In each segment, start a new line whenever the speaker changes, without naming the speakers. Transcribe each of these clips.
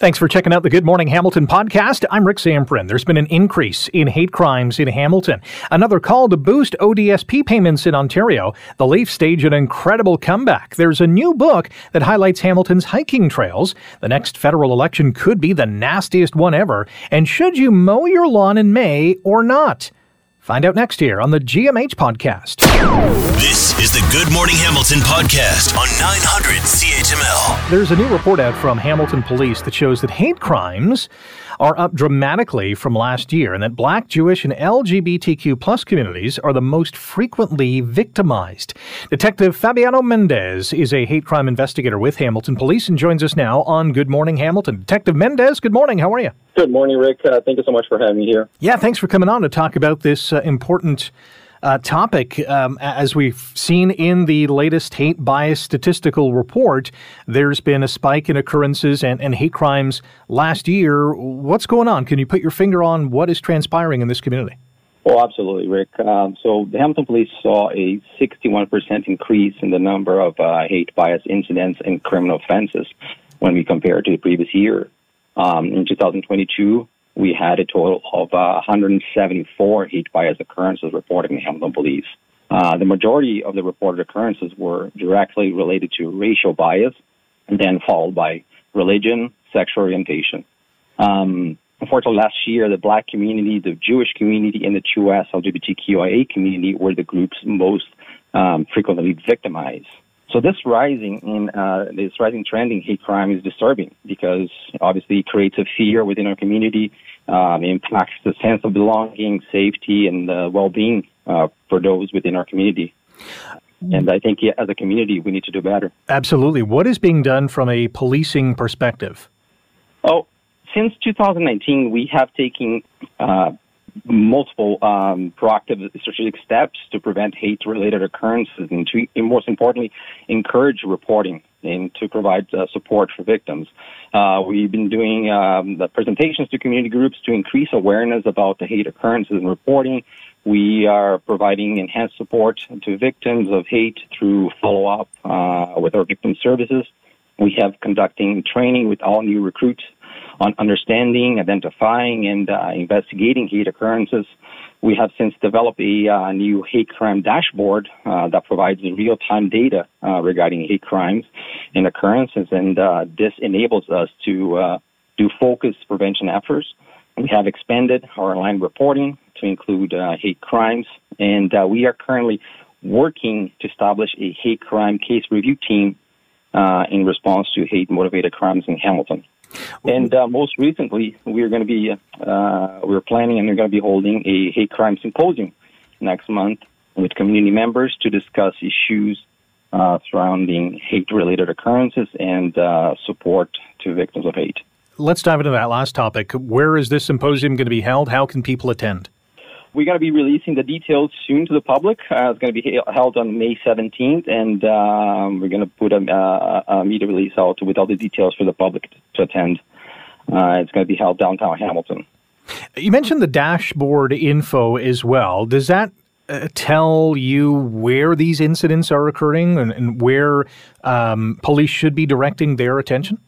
Thanks for checking out the Good Morning Hamilton podcast. I'm Rick Zamperin. There's been an increase in hate crimes in Hamilton. Another call to boost ODSP payments in Ontario. The Leafs stage an incredible comeback. There's a new book that highlights Hamilton's hiking trails. The next federal election could be the nastiest one ever. And should you mow your lawn in May or not? Find out next year on the GMH podcast.
This is the Good Morning Hamilton podcast on 900 CHML.
There's a new report out from Hamilton Police that shows that hate crimes are up dramatically from last year and that black, Jewish, and LGBTQ plus communities are the most frequently victimized. Detective Fabiano Mendez is a hate crime investigator with Hamilton Police and joins us now on Good Morning Hamilton. Detective Mendez, good morning. How are you?
Good morning, Rick. Uh, thank you so much for having me here.
Yeah, thanks for coming on to talk about this uh, important uh, topic. Um, as we've seen in the latest hate bias statistical report, there's been a spike in occurrences and, and hate crimes last year. What's going on? Can you put your finger on what is transpiring in this community?
Oh, absolutely, Rick. Um, so the Hamilton Police saw a 61% increase in the number of uh, hate bias incidents and criminal offenses when we compare to the previous year. Um, in 2022, we had a total of uh, 174 hate bias occurrences reported in the Hamilton Police. Uh, the majority of the reported occurrences were directly related to racial bias, and then followed by religion, sexual orientation. Um, unfortunately, last year, the black community, the Jewish community, and the 2S LGBTQIA community were the groups most um, frequently victimized. So this rising in uh, this rising trend in hate crime is disturbing because obviously it creates a fear within our community, um, impacts the sense of belonging, safety, and uh, well-being uh, for those within our community. And I think yeah, as a community, we need to do better.
Absolutely. What is being done from a policing perspective?
Oh, since 2019, we have taken uh, multiple um, proactive strategic steps to prevent hate-related occurrences and, to, and most importantly, encourage reporting and to provide uh, support for victims. Uh, we've been doing um, the presentations to community groups to increase awareness about the hate occurrences and reporting. We are providing enhanced support to victims of hate through follow-up uh, with our victim services. We have conducting training with all new recruits on understanding, identifying, and uh, investigating hate occurrences. We have since developed a uh, new hate crime dashboard uh, that provides real-time data uh, regarding hate crimes and occurrences, and uh, this enables us to uh, do focused prevention efforts. We have expanded our online reporting to include hate crimes, and we are currently working to establish a hate crime case review team in response to hate motivated crimes in Hamilton. And uh, most recently, we're going to be uh, we're planning and we're going to be holding a hate crime symposium next month with community members to discuss issues uh, surrounding hate-related occurrences and uh, support to victims of hate.
Let's dive into that last topic. Where is this symposium going to be held? How can people attend?
We're going to be releasing the details soon to the public. Uh, it's going to be held on May 17th, and um, we're going to put a, a, media release out with all the details for the public to attend. Uh, it's going to be held downtown Hamilton.
You mentioned the dashboard info as well. Does that uh, tell you where these incidents are occurring and, and where um, police should be directing their attention?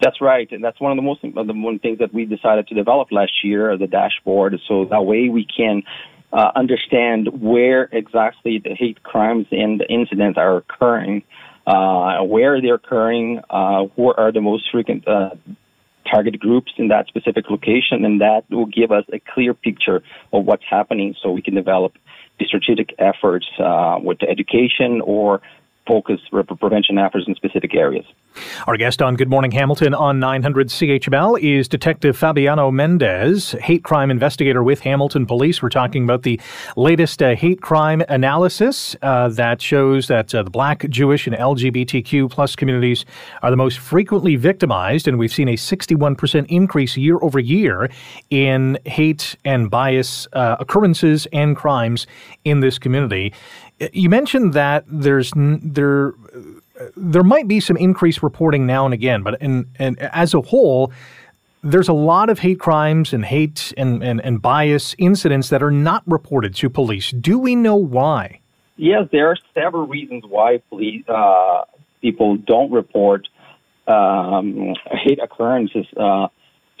That's right, and that's one of the most the one things that we decided to develop last year, the dashboard, so that way we can uh, understand where exactly the hate crimes and the incidents are occurring, uh, where they're occurring, uh, who are the most frequent uh, target groups in that specific location, and that will give us a clear picture of what's happening, so we can develop the strategic efforts uh, with the education or focus prevention efforts in specific areas.
Our guest on Good Morning Hamilton on 900 CHML is Detective Fabiano Mendez, hate crime investigator with Hamilton Police. We're talking about the latest uh, hate crime analysis uh, that shows that uh, the black, Jewish, and LGBTQ plus communities are the most frequently victimized, and we've seen a 61% increase year over year in hate and bias uh, occurrences and crimes in this community. You mentioned that there's there there might be some increased reporting now and again, but in, and as a whole, there's a lot of hate crimes and hate and, and, and bias incidents that are not reported to police. Do we know why?
Yes, there are several reasons why police uh, people don't report um, hate occurrences uh,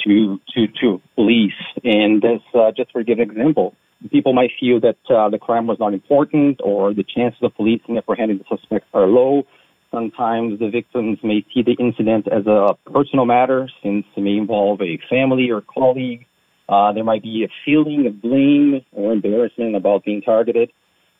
to to to police. And this, uh, just for give an example, people might feel that uh, the crime was not important, or the chances of police apprehending the suspects are low. Sometimes the victims may see the incident as a personal matter, since it may involve a family or colleague. Uh, there might be a feeling of blame or embarrassment about being targeted.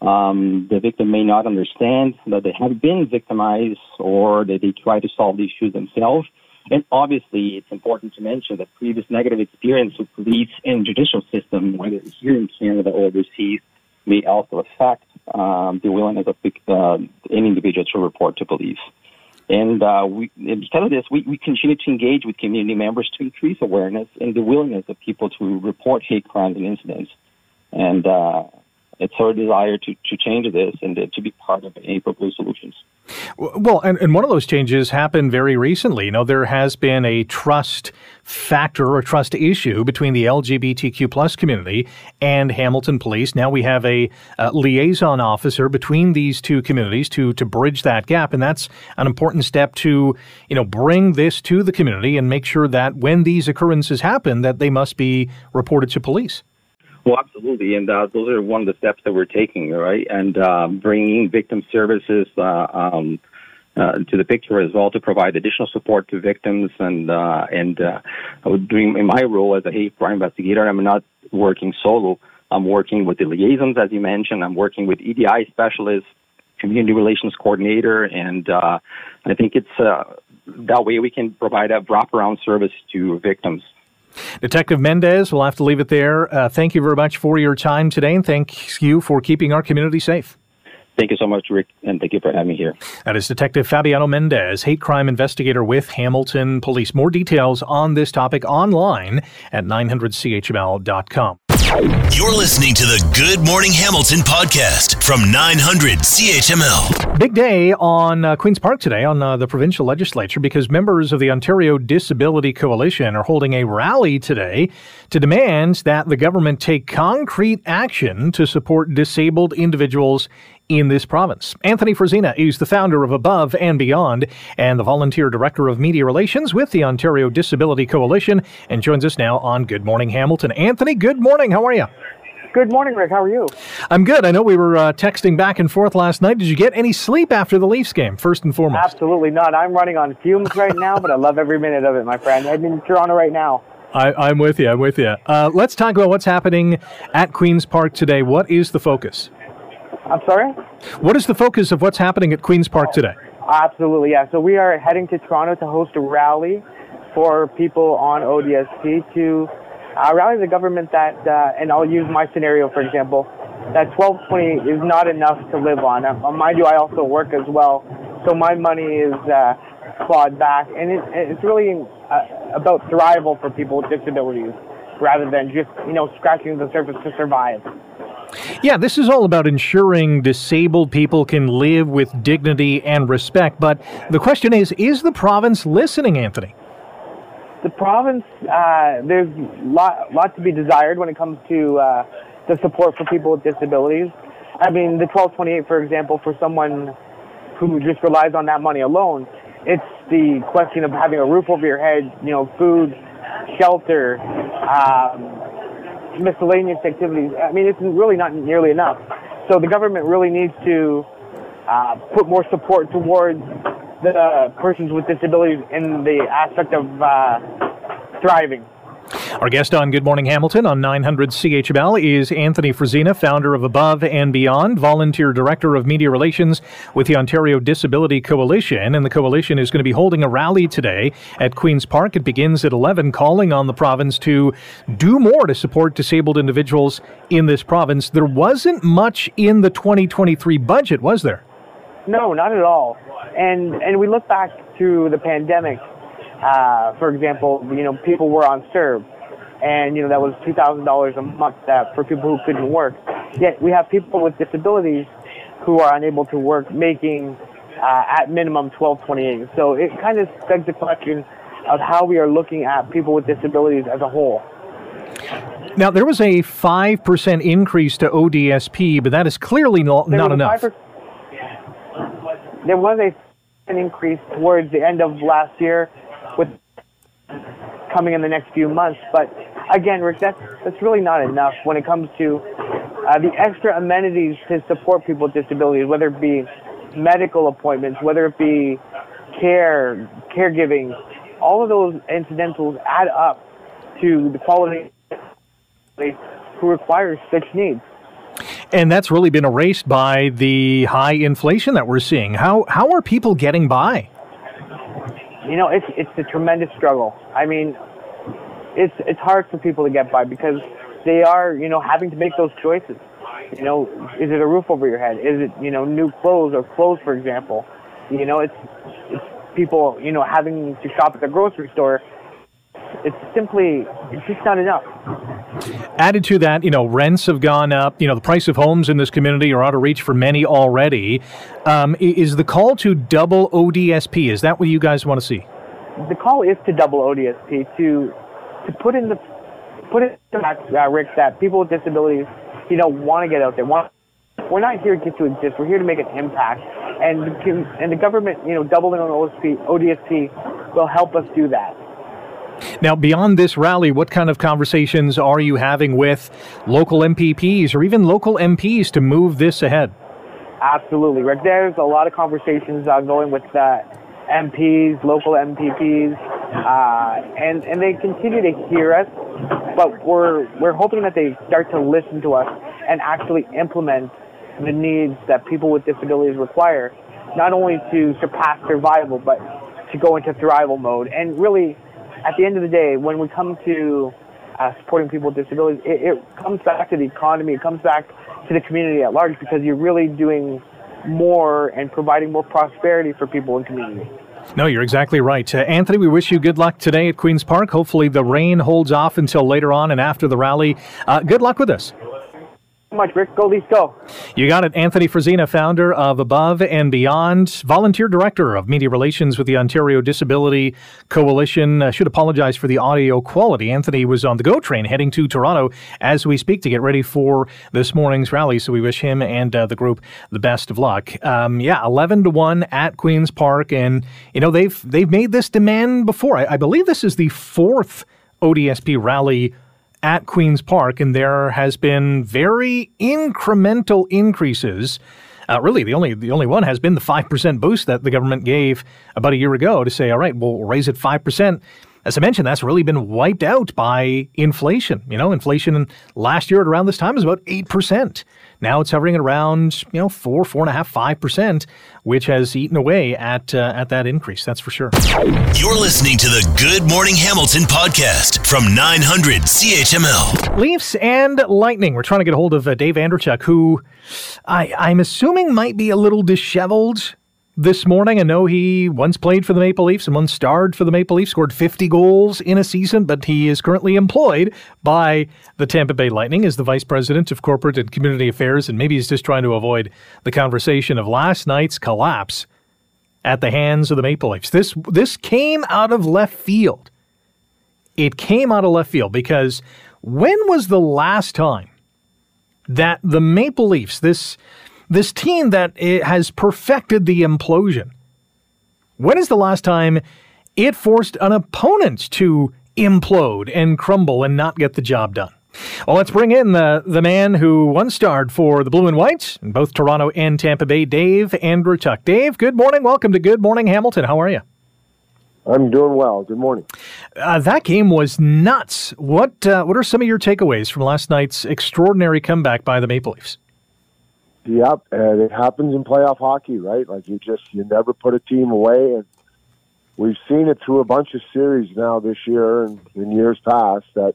Um, the victim may not understand that they have been victimized or that they try to solve the issue themselves. And obviously, it's important to mention that previous negative experience with police and judicial system, whether here in Canada or overseas, may also affect um, the willingness of uh, any individual to report to police. And, uh, we, and because of this, we, we continue to engage with community members to increase awareness and the willingness of people to report hate crimes and incidents. And uh, it's her desire to, to change this and to be part of any proposed solutions.
Well, and, and one of those changes happened very recently. You know, there has been a trust factor or trust issue between the LGBTQ plus community and Hamilton Police. Now we have a, a liaison officer between these two communities to to bridge that gap, and that's an important step to you know bring this to the community and make sure that when these occurrences happen, that they must be reported to police.
Well, absolutely, and uh, those are one of the steps that we're taking, right? And um, bringing victim services uh, um, uh, to the picture as well to provide additional support to victims. And uh, and uh, doing in my role as a hate crime investigator, I'm not working solo. I'm working with the liaisons, as you mentioned. I'm working with EDI specialists, community relations coordinator, and uh, I think it's that way we can provide a wraparound service to victims.
Detective Mendez, we'll have to leave it there. Uh, thank you very much for your time today, and thank you for keeping our community safe.
Thank you so much, Rick, and thank you for having me here.
That is Detective Fabiano Mendez, hate crime investigator with Hamilton Police. More details on this topic online at 900chml.com.
You're listening to the Good Morning Hamilton podcast from 900 CHML.
Big day on uh, Queen's Park today on uh, the provincial legislature because members of the Ontario Disability Coalition are holding a rally today to demand that the government take concrete action to support disabled individuals in this province. Anthony Frisina is the founder of Above and Beyond and the volunteer director of media relations with the Ontario Disability Coalition and joins us now on Good Morning Hamilton. Anthony, good morning. How are you?
Good morning, Rick. How are you?
I'm good. I know we were uh, texting back and forth last night. Did you get any sleep after the Leafs game, first and foremost?
Absolutely not. I'm running on fumes right now, but I love every minute of it, my friend. I'm in Toronto right now.
I, am with you. I'm with you. Uh, let's talk about what's happening at Queen's Park today. What is the focus?
I'm sorry?
What is the focus of what's happening at Queen's Park today?
Absolutely, yeah. So we are heading to Toronto to host a rally for people on ODSP to uh, rally the government that, uh, and I'll use my scenario for example, that 1220 is not enough to live on. Uh, mind you, I also work as well, so my money is uh, clawed back, and it, it's really uh, about thrival for people with disabilities rather than just you know scratching the surface to survive.
Yeah, this is all about ensuring disabled people can live with dignity and respect. But the question is is the province listening, Anthony?
The province, uh, there's a lot, lot to be desired when it comes to uh, the support for people with disabilities. I mean, the 1228, for example, for someone who just relies on that money alone, it's the question of having a roof over your head, you know, food, shelter, um, miscellaneous activities. I mean, it's really not nearly enough. So the government really needs to uh, put more support towards the uh, persons with disabilities in the aspect of uh, thriving.
Our guest on Good Morning Hamilton on 900 CHML is Anthony Frisina, founder of Above and Beyond, volunteer director of media relations with the Ontario Disability Coalition. And the coalition is going to be holding a rally today at Queen's Park. It begins at 11, calling on the province to do more to support disabled individuals in this province. There wasn't much in the 2023 budget, was there?
No, not at all. And and we look back to the pandemic uh, for example, you know, people were on CERB, and you know that was two thousand dollars a month that for people who couldn't work. Yet we have people with disabilities who are unable to work making uh, at minimum twelve twenty eight. So it kind of begs the question of how we are looking at people with disabilities as a whole.
Now there was a five percent increase to ODSP, but that is clearly not, not enough.
There was a an increase towards the end of last year with coming in the next few months. But again, Rick, that's, that's really not enough when it comes to uh, the extra amenities to support people with disabilities, whether it be medical appointments, whether it be care, caregiving, all of those incidentals add up to the quality who requires such needs.
And that's really been erased by the high inflation that we're seeing. How how are people getting by?
You know, it's it's a tremendous struggle. I mean, it's it's hard for people to get by because they are, you know, having to make those choices. You know, is it a roof over your head? Is it, you know, new clothes or clothes, for example? You know, it's it's people, you know, having to shop at the grocery store. It's simply, it's just not enough.
Added to that, you know, rents have gone up. You know, the price of homes in this community are out of reach for many already. Um, is the call to double ODSP? Is that what you guys want to see?
The call is to double ODSP to to put in the put it to uh, Rick that people with disabilities, you know, want to get out there. Want we're not here just to exist. We're here to make an impact, and and the government, you know, doubling on OSP, ODSP will help us do that.
Now, beyond this rally, what kind of conversations are you having with local MPPs or even local MPs to move this ahead?
Absolutely, Rick. There's a lot of conversations uh, going with uh, MPs, local MPPs, uh, and and they continue to hear us. But we're we're hoping that they start to listen to us and actually implement the needs that people with disabilities require, not only to surpass survival, but to go into thrival mode. And really, at the end of the day, when we come to uh, supporting people with disabilities, it, it comes back to the economy. It comes back to the community at large because you're really doing more and providing more prosperity for people in community.
No, you're exactly right. Uh, Anthony, we wish you good luck today at Queen's Park. Hopefully, the rain holds off until later on and after the rally. Uh, good luck with this
much, Rick. Go Leafs, go.
You got it. Anthony Frisina, founder of Above and Beyond, volunteer director of media relations with the Ontario Disability Coalition. I should apologize for the audio quality. Anthony was on the GO train heading to Toronto as we speak to get ready for this morning's rally. So we wish him and uh, the group the best of luck. Um, yeah, eleven to one at Queens Park, and you know they've they've made this demand before. I, I believe this is the fourth ODSP rally at Queen's Park, and there has been very incremental increases. Uh, really, the only the only one has been the five percent boost that the government gave about a year ago to say, all right, we'll raise it five percent. As I mentioned, that's really been wiped out by inflation. You know, inflation last year at around this time was about eight percent. Now it's hovering at around you know four, four and a half, five percent, which has eaten away at uh, at that increase. That's for sure.
You're listening to the Good Morning Hamilton podcast from 900 CHML.
Leafs and Lightning. We're trying to get a hold of uh, Dave Andreychuk, who I, I'm assuming might be a little disheveled this morning. I know he once played for the Maple Leafs and once starred for the Maple Leafs, scored 50 goals in a season, but he is currently employed by the Tampa Bay Lightning as the Vice President of Corporate and Community Affairs, and maybe he's just trying to avoid the conversation of last night's collapse at the hands of the Maple Leafs. This this came out of left field. It came out of left field because when was the last time that the Maple Leafs, this this team that has perfected the implosion. When is the last time it forced an opponent to implode and crumble and not get the job done? Well, let's bring in the, the man who once starred for the Blue and Whites in both Toronto and Tampa Bay, Dave Andreychuk. Dave, good morning. Welcome to Good Morning Hamilton. How are you?
I'm doing well. Good morning.
Uh, that game was nuts. What uh, what are some of your takeaways from last night's extraordinary comeback by the Maple Leafs?
Yep, and it happens in playoff hockey, right? Like you just you never put a team away, and we've seen it through a bunch of series now this year and in years past that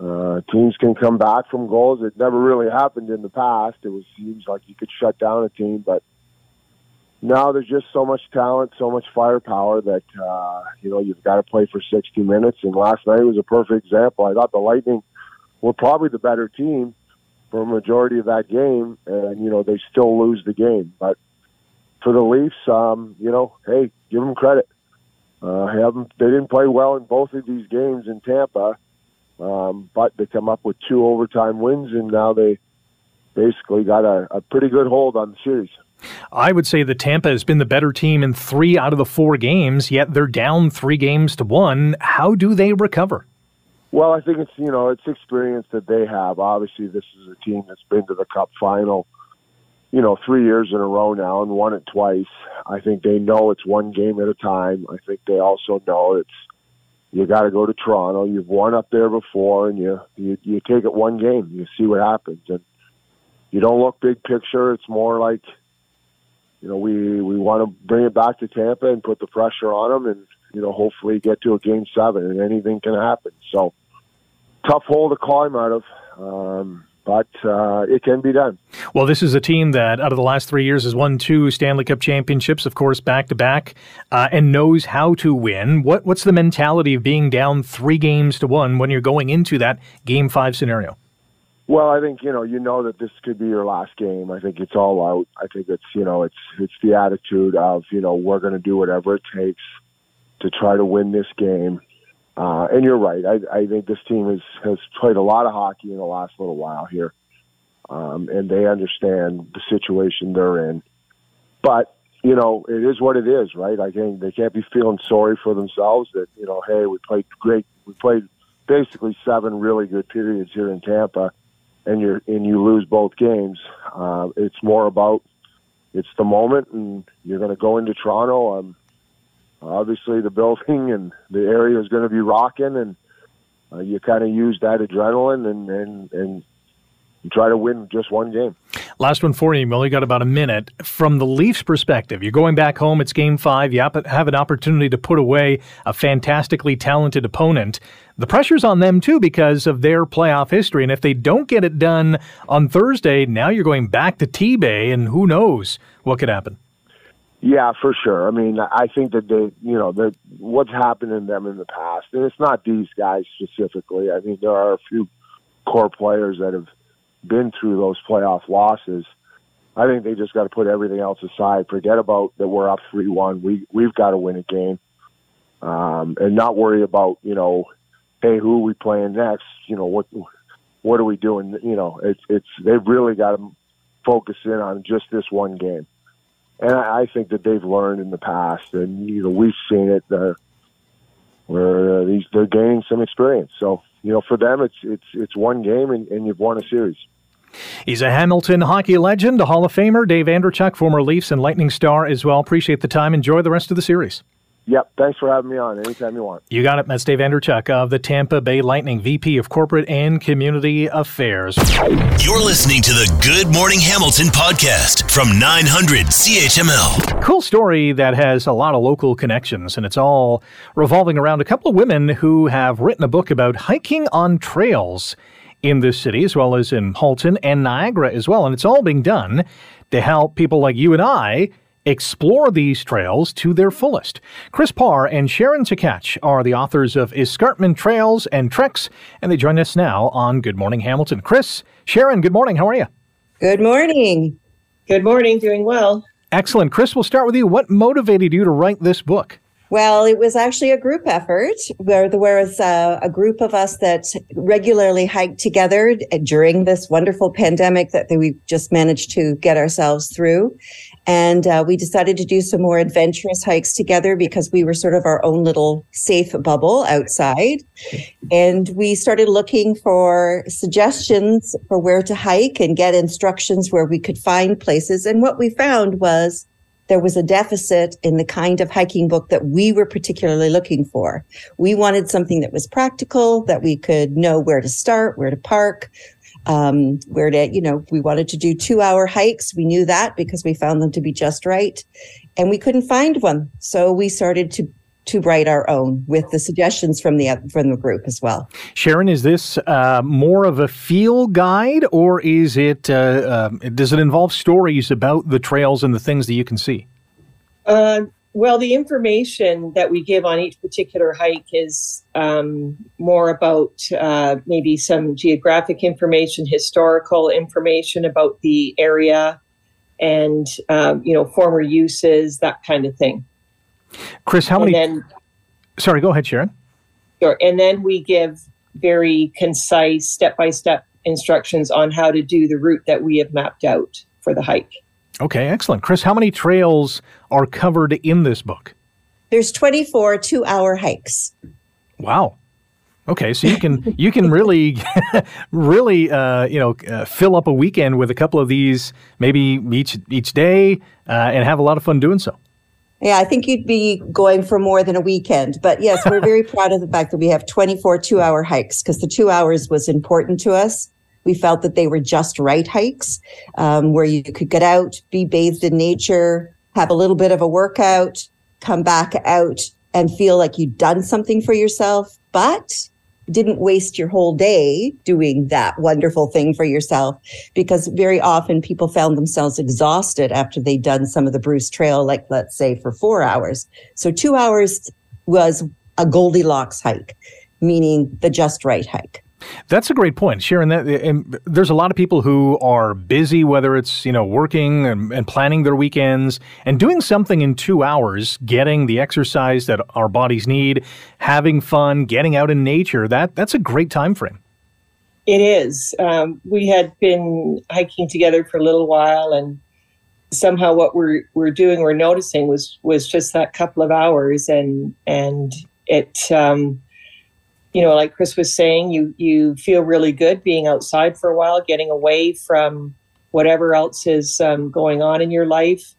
uh, teams can come back from goals. It never really happened in the past. It was seems like you could shut down a team, but now there's just so much talent, so much firepower that uh, you know you've got to play for 60 minutes. And last night was a perfect example. I thought the Lightning were probably the better team for a majority of that game, and you know they still lose the game. But for the Leafs, um, you know, hey, give them credit. Uh, haven't they didn't play well in both of these games in Tampa, um, but they come up with two overtime wins, and now they basically got a, a pretty good hold on the series.
I would say that Tampa has been the better team in three out of the four games, yet they're down three games to one. How do they recover?
Well, I think it's you know it's experience that they have. Obviously, this is a team that's been to the Cup final, you know, three years in a row now and won it twice. I think they know it's one game at a time. I think they also know it's you got to go to Toronto. You've won up there before, and you, you you take it one game. You see what happens, and you don't look big picture. It's more like you know, we we want to bring it back to Tampa and put the pressure on them, and you know, hopefully get to a game seven, and anything can happen. So, tough hole to climb out of, um, but uh, it can be done.
Well, this is a team that, out of the last three years, has won two Stanley Cup championships, of course, back to back, uh, and knows how to win. What what's the mentality of being down three games to one when you're going into that game five scenario?
Well, I think you know you know that this could be your last game. I think it's all out. I think it's you know it's it's the attitude of you know we're going to do whatever it takes to try to win this game. Uh, and you're right. I, I think this team has has played a lot of hockey in the last little while here, um, and they understand the situation they're in. But you know it is what it is, right? I think they can't be feeling sorry for themselves. That you know, hey, we played great. We played basically seven really good periods here in Tampa and you and you lose both games. Uh, it's more about it's the moment, and you're going to go into Toronto. Um, obviously, the building and the area is going to be rocking, and uh, you kind of use that adrenaline and and and try to win just one game.
Last one for you. We only got about a minute. From the Leafs' perspective, you're going back home. It's game five. You have an opportunity to put away a fantastically talented opponent. The pressure's on them, too, because of their playoff history. And if they don't get it done on Thursday, now you're going back to T Bay, and who knows what could happen.
Yeah, for sure. I mean, I think that they, you know, that what's happened in them in the past, and it's not these guys specifically. I mean, there are a few core players that have been through those playoff losses. I think they just got to put everything else aside. Forget about that we're up three one. We we've got to win a game, um, and not worry about you know, hey, who are we playing next? You know what what are we doing? You know, it's it's they've really got to focus in on just this one game, and I, I think that they've learned in the past, and you know we've seen it. Uh, where uh, these they're gaining some experience. So you know, for them, it's it's it's one game, and, and you've won a series.
He's a Hamilton hockey legend, a Hall of Famer, Dave Andreychuk, former Leafs and Lightning star as well. Appreciate the time. Enjoy the rest of the series.
Yep. Thanks for having me on anytime you want.
You got it. That's Dave Andreychuk of the Tampa Bay Lightning, VP of Corporate and Community Affairs.
You're listening to the Good Morning Hamilton podcast from 900 CHML.
Cool story that has a lot of local connections, and it's all revolving around a couple of women who have written a book about hiking on trails in this city, as well as in Halton and Niagara as well. And it's all being done to help people like you and I explore these trails to their fullest. Chris Parr and Sharon Tkach are the authors of Escarpment Trails and Treks, and they join us now on Good Morning Hamilton. Chris, Sharon, good morning. How are you?
Good morning.
Good morning. Doing well.
Excellent. Chris, we'll start with you. What motivated you to write this book?
Well, it was actually a group effort where there was a, a, group of us that regularly hiked together during this wonderful pandemic that we just managed to get ourselves through. And uh, we decided to do some more adventurous hikes together because we were sort of our own little safe bubble outside. And we started looking for suggestions for where to hike and get instructions where we could find places. And what we found was there was a deficit in the kind of hiking book that we were particularly looking for. We wanted something that was practical, that we could know where to start, where to park, um, where to, you know, we wanted to do two hour hikes. We knew that because we found them to be just right and we couldn't find one. So we started to to write our own with the suggestions from the from the group as well.
Sharon, is this uh, more of a feel guide, or is it uh, uh, does it involve stories about the trails and the things that you can see?
Uh, well, the information that we give on each particular hike is um, more about uh, maybe some geographic information, historical information about the area, and um, you know former uses, that kind of thing.
Chris, how
and
many?
Then,
sorry, go ahead, Sharon.
Sure, and then we give very concise, step-by-step instructions on how to do the route that we have mapped out for the hike.
Okay, excellent. Chris, how many trails are covered in this book?
There's 24 two-hour hikes.
Wow. Okay, so you can you can really really uh, you know uh, fill up a weekend with a couple of these maybe each each day uh, and have a lot of fun doing so.
Yeah, I think you'd be going for more than a weekend. But yes, we're very proud of the fact that we have 24 two hour hikes because the two hours was important to us. We felt that they were just right hikes um, where you could get out, be bathed in nature, have a little bit of a workout, come back out and feel like you'd done something for yourself, but didn't waste your whole day doing that wonderful thing for yourself because very often people found themselves exhausted after they'd done some of the Bruce Trail, like let's say for four hours. So two hours was a Goldilocks hike, meaning the just right hike.
That's a great point, Sharon. That, and there's a lot of people who are busy, whether it's you know working and, and, planning their weekends and doing something in two hours, getting the exercise that our bodies need, having fun, getting out in nature. That that's a great time frame.
It is. Um, we had been hiking together for a little while, and somehow what we're we're doing, we're noticing was was just that couple of hours, and and it. Um, you know, like Chris was saying, you you feel really good being outside for a while, getting away from whatever else is um, going on in your life,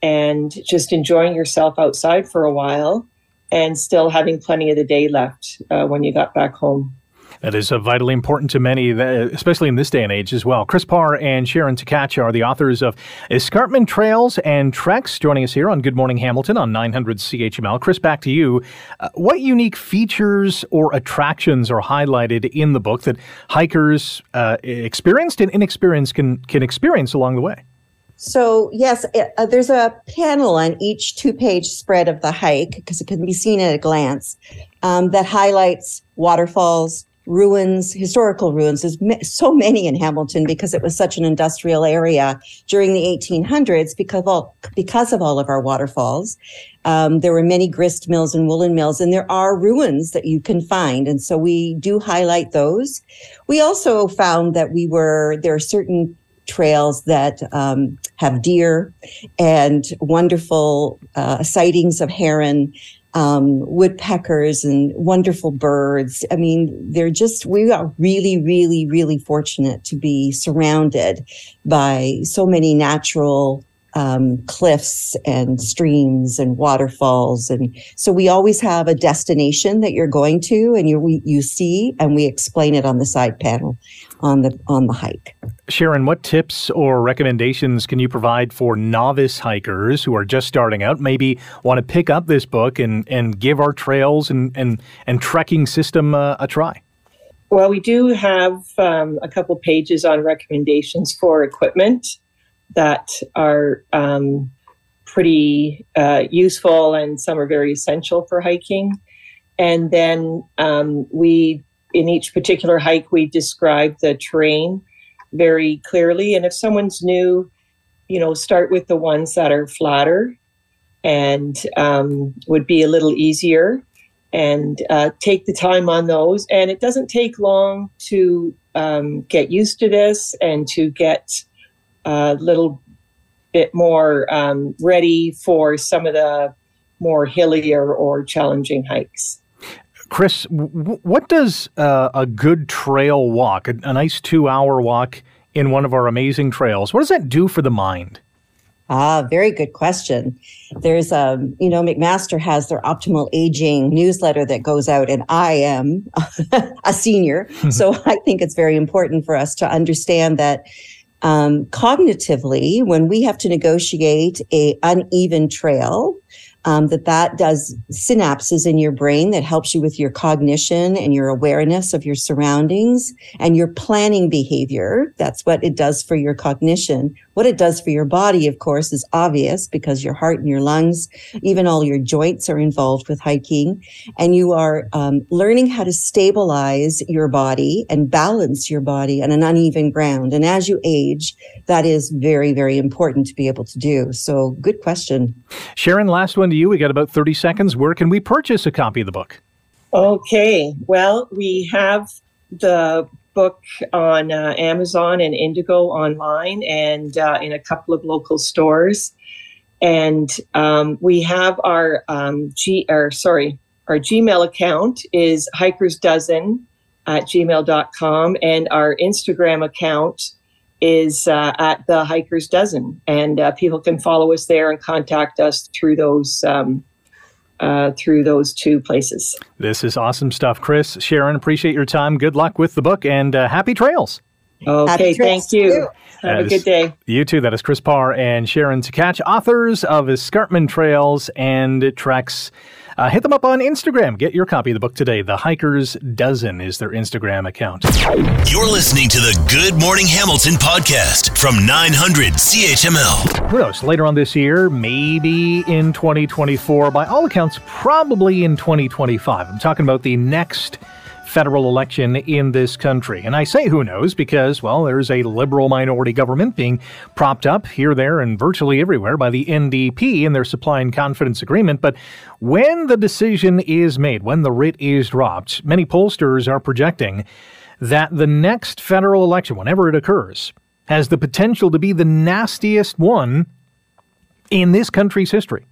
and just enjoying yourself outside for a while, and still having plenty of the day left uh, when you got back home.
That is uh, vitally important to many, especially in this day and age as well. Chris Parr and Sharon Tkachuk are the authors of Escarpment Trails and Treks, joining us here on Good Morning Hamilton on 900 CHML. Chris, back to you. Uh, what unique features or attractions are highlighted in the book that hikers, uh, experienced and inexperienced, can, can experience along the way?
So, yes, it, uh, there's a panel on each two page spread of the hike because it can be seen at a glance um, that highlights waterfalls, ruins, historical ruins. There's so many in Hamilton because it was such an industrial area during the 1800s because of all, because of all of our waterfalls. Um, there were many grist mills and woolen mills, and there are ruins that you can find. And so we do highlight those. We also found that we were, there are certain trails that um, have deer and wonderful uh, sightings of heron um, woodpeckers and wonderful birds. I mean, they're just, we are really, really, really fortunate to be surrounded by so many natural um, cliffs and streams and waterfalls. And so we always have a destination that you're going to and you, you see, and we explain it on the side panel on the, on the hike.
Sharon, what tips or recommendations can you provide for novice hikers who are just starting out, maybe want to pick up this book and, and give our trails and, and, and trekking system uh, a try?
Well, we do have um, a couple pages on recommendations for equipment that are um, pretty uh, useful and some are very essential for hiking. And then um, we, in each particular hike, we describe the terrain very clearly. And if someone's new, you know, start with the ones that are flatter and um, would be a little easier and uh, take the time on those. And it doesn't take long to um, get used to this and to get a little bit more um, ready for some of the more hilly or, or challenging hikes.
Chris, w- what does uh, a good trail walk, a, a nice two hour walk in one of our amazing trails, what does that do for the mind?
Ah, very good question. There's um, you know, McMaster has their optimal aging newsletter that goes out, and I am a senior. so I think it's very important for us to understand that um, cognitively, when we have to negotiate a uneven trail, um, that that does synapses in your brain that helps you with your cognition and your awareness of your surroundings and your planning behavior. That's what it does for your cognition. What it does for your body, of course, is obvious because your heart and your lungs, even all your joints are involved with hiking. And you are um, learning how to stabilize your body and balance your body on an uneven ground. And as you age, that is very, very important to be able to do. So good question.
Sharon, last one to you. We got about 30 seconds. Where can we purchase a copy of the book?
Okay. Well, we have the book on uh, Amazon and Indigo online and uh, in a couple of local stores. And um, we have our um, G or sorry, our Gmail account is Hikers Dozen at gmail.com and our Instagram account is uh, at the Hikers Dozen, and uh, people can follow us there and contact us through those um, uh, through those two places.
This is awesome stuff, Chris. Sharon, appreciate your time. Good luck with the book, and uh, happy trails.
Okay,
Happy trails
thank you.
to you.
Have a good day.
You too. That is Chris Parr and Sharon Takach, authors of Escarpment Trails and Treks. Uh, hit them up on Instagram. Get your copy of the book today. The Hikers Dozen is their Instagram account.
You're listening to the Good Morning Hamilton podcast from 900 CHML.
Who knows? Later on this year, maybe in 2024. By all accounts, probably in 2025. I'm talking about the next federal election in this country. And I say who knows because, well, there's a liberal minority government being propped up here, there, and virtually everywhere by the NDP in their supply and confidence agreement. But when the decision is made, when the writ is dropped, many pollsters are projecting that the next federal election, whenever it occurs, has the potential to be the nastiest one in this country's history.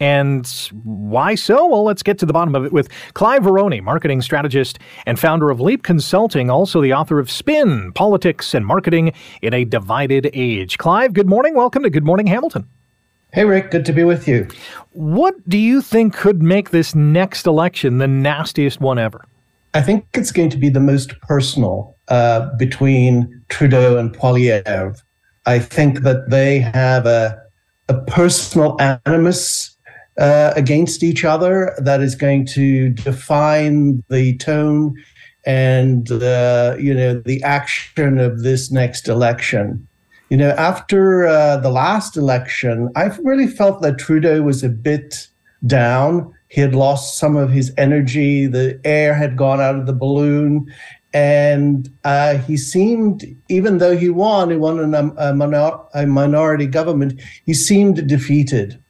And why so? Well, let's get to the bottom of it with Clive Veroni, marketing strategist and founder of Leap Consulting, also the author of Spin Politics and Marketing in a Divided Age. Clive, good morning. Welcome to Good Morning Hamilton.
Hey, Rick, good to be with you.
What do you think could make this next election the nastiest one ever?
I think it's going to be the most personal uh, between Trudeau and Poilievre. I think that they have a, a personal animus uh, against each other that is going to define the tone and uh, you know the action of this next election. You know, after uh, the last election, I really felt that Trudeau was a bit down. He had lost some of his energy. The air had gone out of the balloon. And uh, he seemed, even though he won, he won a, a, minor, a minority government, he seemed defeated.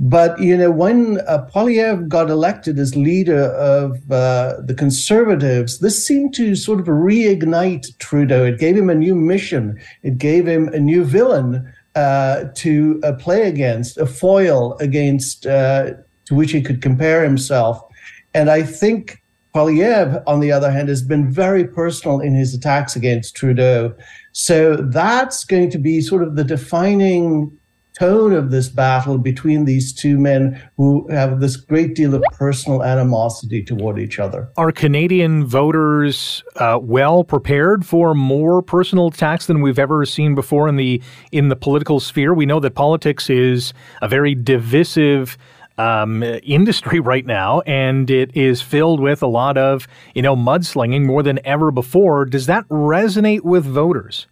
But, you know, when uh, Poilievre got elected as leader of uh, the Conservatives, this seemed to sort of reignite Trudeau. It gave him a new mission, it gave him a new villain uh, to uh, play against, a foil against uh, to which he could compare himself. And I think Poilievre, on the other hand, has been very personal in his attacks against Trudeau. So that's going to be sort of the defining tone of this battle between these two men who have this great deal of personal animosity toward each other.
Are Canadian voters uh, well prepared for more personal attacks than we've ever seen before in the in the political sphere? We know that politics is a very divisive um, industry right now, and it is filled with a lot of you know mudslinging more than ever before. Does that resonate with voters?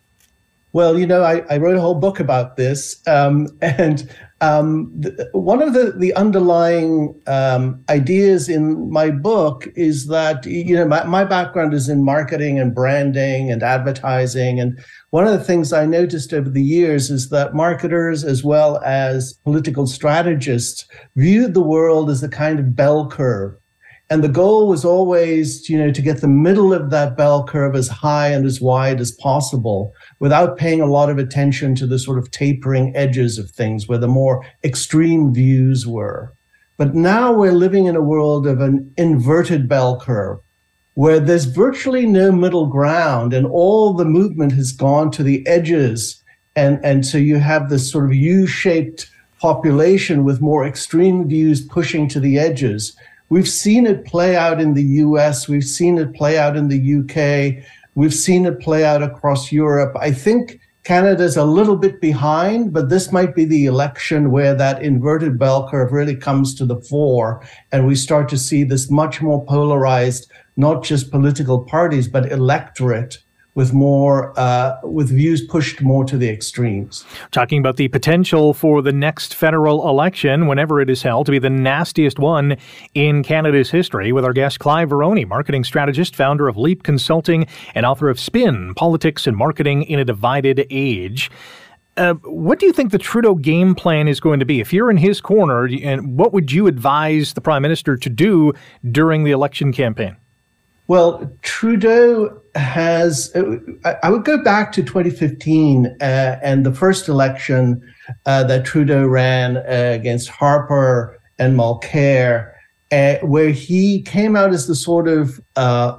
Well, you know, I, I wrote a whole book about this, um, and um, one of the the underlying um, ideas in my book is that you know my, my background is in marketing and branding and advertising, and one of the things I noticed over the years is that marketers as well as political strategists viewed the world as a kind of bell curve. And the goal was always, you know, to get the middle of that bell curve as high and as wide as possible without paying a lot of attention to the sort of tapering edges of things where the more extreme views were. But now we're living in a world of an inverted bell curve where there's virtually no middle ground and all the movement has gone to the edges. And, and so you have this sort of U shaped population with more extreme views pushing to the edges. We've seen it play out in the US, we've seen it play out in the UK, we've seen it play out across Europe. I think Canada's a little bit behind, but this might be the election where that inverted bell curve really comes to the fore and we start to see this much more polarized, not just political parties, but electorate with more uh, with views pushed more to the extremes.
Talking about the potential for the next federal election, whenever it is held, to be the nastiest one in Canada's history, with our guest Clive Veroni, marketing strategist, founder of Leap Consulting, and author of Spin: Politics and Marketing in a Divided Age. Uh, what do you think the Trudeau game plan is going to be? If you're in his corner, and what would you advise the prime minister to do during the election campaign?
Well, Trudeau has, uh, I would go back to 2015 uh, and the first election uh, that Trudeau ran uh, against Harper and Mulcair, uh, where he came out as the sort of uh,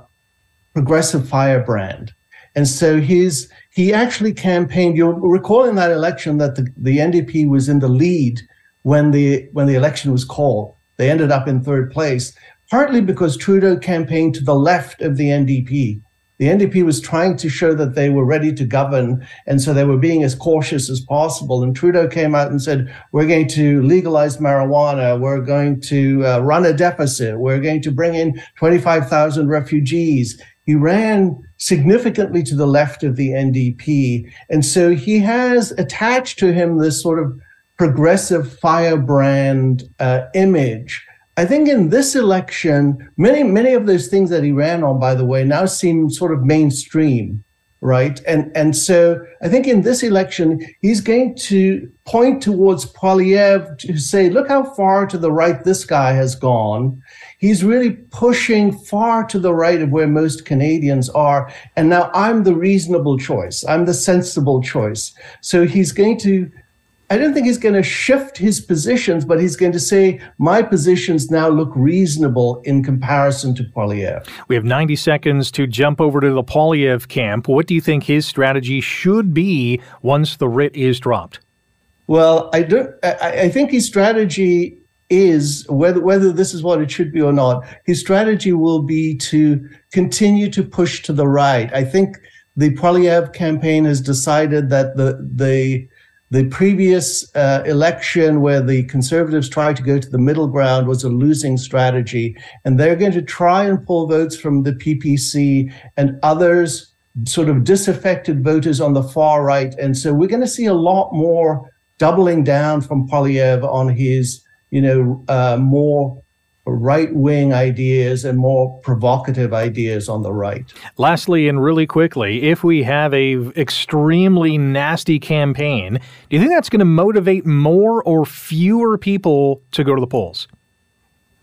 progressive firebrand. And so his, he actually campaigned, you'll recall in that election that the, the NDP was in the lead when the, when the election was called. They ended up in third place partly because Trudeau campaigned to the left of the NDP. The NDP was trying to show that they were ready to govern, and so they were being as cautious as possible. And Trudeau came out and said, We're going to legalize marijuana, we're going to uh, run a deficit, we're going to bring in 25,000 refugees. He ran significantly to the left of the NDP. And so he has attached to him this sort of progressive firebrand uh, image I think in this election, many many of those things that he ran on, by the way, now seem sort of mainstream, right? And and so I think in this election, he's going to point towards Poilievre to say, look how far to the right this guy has gone. He's really pushing far to the right of where most Canadians are. And now I'm the reasonable choice. I'm the sensible choice. So he's going to I don't think he's going to shift his positions, but he's going to say, my positions now look reasonable in comparison to Poilievre.
We have 90 seconds to jump over to the Poilievre camp. What do you think his strategy should be once the writ is dropped?
Well, I don't. I, I think his strategy is whether whether this is what it should be or not. His strategy will be to continue to push to the right. I think the Poilievre campaign has decided that the the the previous uh, election, where the Conservatives tried to go to the middle ground, was a losing strategy. And they're going to try and pull votes from the PPC and others, sort of disaffected voters on the far right. And so we're going to see a lot more doubling down from Poilievre on his, you know, uh, more right wing ideas and more provocative ideas on the right.
Lastly, and really quickly, if we have a extremely nasty campaign, do you think that's going to motivate more or fewer people to go to the polls?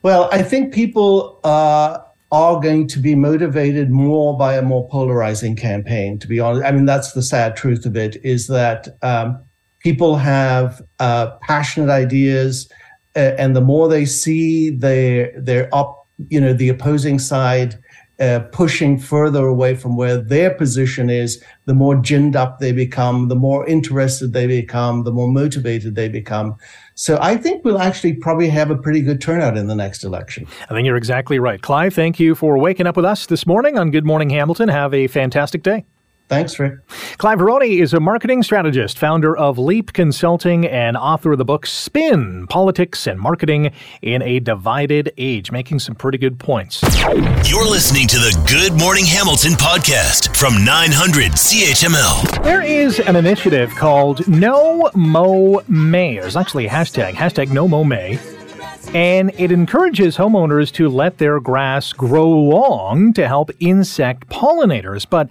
Well, I think people uh, are going to be motivated more by a more polarizing campaign. To be honest, I mean that's the sad truth of it is that um, people have uh, passionate ideas uh, and the more they see their their up, you know, the opposing side uh, pushing further away from where their position is, the more ginned up they become, the more interested they become, the more motivated they become. So I think we'll actually probably have a pretty good turnout in the next election.
I think you're exactly right. Clive, thank you for waking up with us this morning on Good Morning Hamilton. Have a fantastic day.
Thanks, Rick.
Clive Veroni is a marketing strategist, founder of Leap Consulting, and author of the book Spin Politics and Marketing in a Divided Age, making some pretty good points.
You're listening to the Good Morning Hamilton podcast from 900 CHML.
There is an initiative called No Mow May. There's actually a hashtag, hashtag No Mow May and it encourages homeowners to let their grass grow long to help insect pollinators. But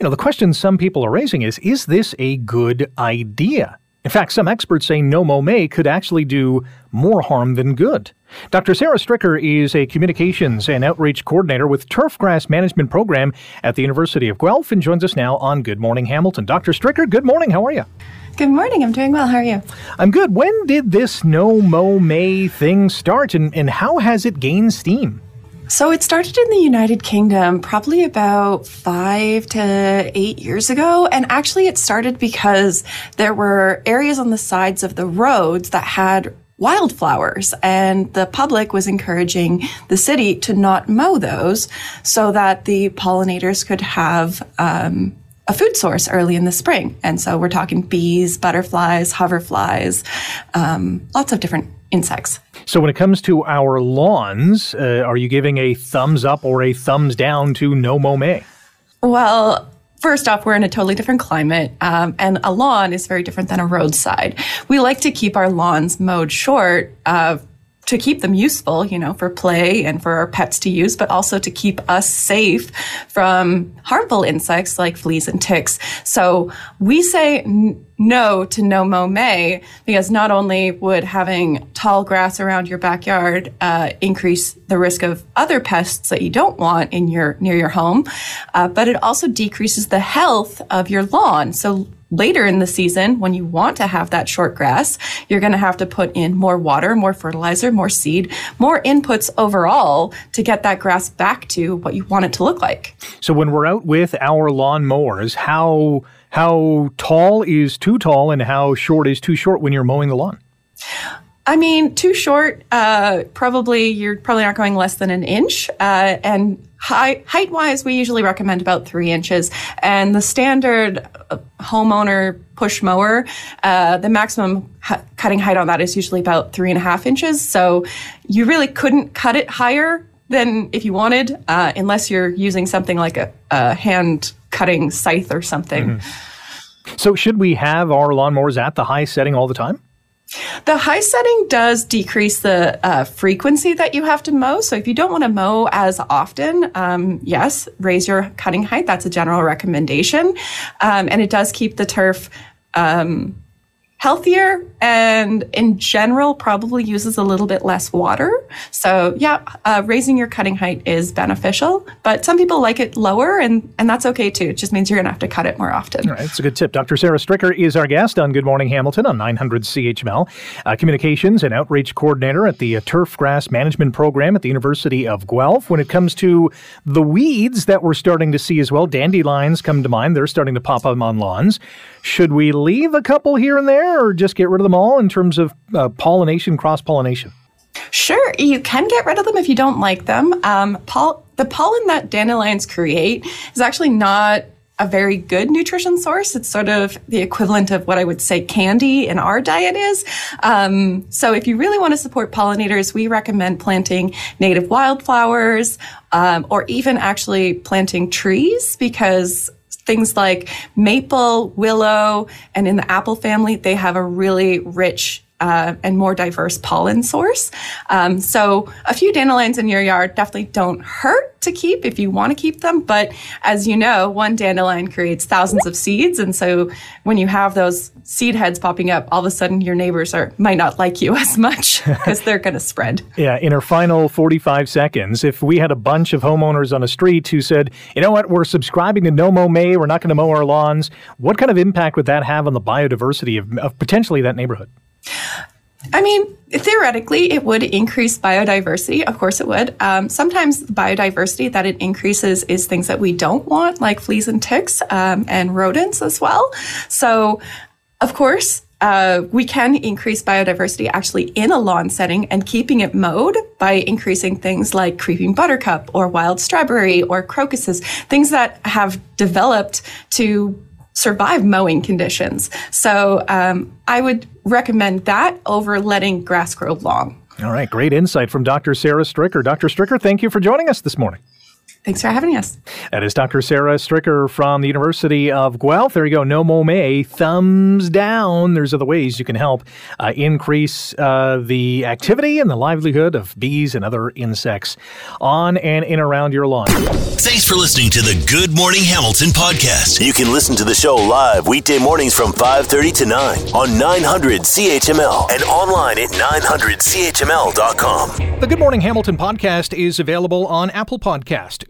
you know, the question some people are raising is is this a good idea? In fact, some experts say no mow May could actually do more harm than good. Dr. Sarah Stricker is a communications and outreach coordinator with Turfgrass Management Program at the University of Guelph and joins us now on Good Morning Hamilton. Dr. Stricker, good morning. How are you?
Good morning. I'm doing well. How are you?
I'm good. When did this no mow May thing start and, and how has it gained steam?
So it started in the United Kingdom probably about five to eight years ago. And actually, it started because there were areas on the sides of the roads that had wildflowers and the public was encouraging the city to not mow those so that the pollinators could have um, a food source early in the spring. And so we're talking bees, butterflies, hoverflies, um, lots of different insects.
So, when it comes to our lawns, uh, are you giving a thumbs up or a thumbs down to no mow May?
Well, First off, we're in a totally different climate, um, and a lawn is very different than a roadside. We like to keep our lawns mowed short uh, to keep them useful, you know, for play and for our pets to use, but also to keep us safe from harmful insects like fleas and ticks. So we say no to no mow May because not only would having tall grass around your backyard uh, increase the risk of other pests that you don't want in your near your home, uh, but it also decreases the health of your lawn. So later in the season, when you want to have that short grass, you're going to have to put in more water, more fertilizer, more seed, more inputs overall to get that grass back to what you want it to look like.
So when we're out with our lawn mowers, how how tall is too tall and how short is too short when you're mowing the lawn?
I mean, too short. Uh, probably you're probably not going less than an inch, uh, and height height wise, we usually recommend about three inches. And the standard uh, homeowner push mower, uh, the maximum ha- cutting height on that is usually about three and a half inches. So you really couldn't cut it higher than if you wanted, uh, unless you're using something like a, a hand cutting scythe or something.
Mm-hmm. So should we have our lawnmowers at the high setting all the time?
The high setting does decrease the uh, frequency that you have to mow. So if you don't want to mow as often, um, yes, raise your cutting height. That's a general recommendation. Um, and it does keep the turf um, healthier and in general probably uses a little bit less water. So yeah, uh, raising your cutting height is beneficial, but some people like it lower and, and that's okay too. It just means you're going to have to cut it more often.
All right, it's a good tip. Dr. Sarah Stricker is our guest on Good Morning Hamilton on 900 CHML, uh, communications and outreach coordinator at the uh, Turf Grass Management Program at the University of Guelph. When it comes to the weeds that we're starting to see as well, dandelions come to mind. They're starting to pop up on lawns. Should we leave a couple here and there or just get rid of them all in terms of uh, pollination, cross pollination?
Sure, you can get rid of them if you don't like them. Um, pol- the pollen that dandelions create is actually not a very good nutrition source. It's sort of the equivalent of what I would say candy in our diet is. Um, so if you really want to support pollinators, we recommend planting native wildflowers um, or even actually planting trees because things like maple, willow, and in the apple family, they have a really rich uh, and more diverse pollen source. Um, so a few dandelions in your yard definitely don't hurt to keep if you want to keep them. But as you know, one dandelion creates thousands of seeds, and so when you have those seed heads popping up, all of a sudden your neighbors are might not like you as much because they're going to spread.
Yeah. In our final 45 seconds, if we had a bunch of homeowners on a street who said, you know what, we're subscribing to No Mow May, we're not going to mow our lawns, what kind of impact would that have on the biodiversity of, of potentially that neighborhood?
I mean, theoretically, it would increase biodiversity. Of course, it would. Um, sometimes biodiversity that it increases is things that we don't want, like fleas and ticks um, and rodents as well. So, of course, uh, we can increase biodiversity actually in a lawn setting and keeping it mowed by increasing things like creeping buttercup or wild strawberry or crocuses, things that have developed to survive mowing conditions. So um, I would recommend that over letting grass grow long.
All right, great insight from Dr. Sarah Stricker. Dr. Stricker, thank you for joining us this morning.
Thanks for having us.
That is Dr. Sarah Stricker from the University of Guelph. There you go. No Mow May. Thumbs down. There's other ways you can help uh, increase uh, the activity and the livelihood of bees and other insects on and in around your lawn.
Thanks for listening to the Good Morning Hamilton podcast. You can listen to the show live weekday mornings from 5:30 to 9 on 900 CHML and online at 900CHML.com.
The Good Morning Hamilton podcast is available on Apple Podcast.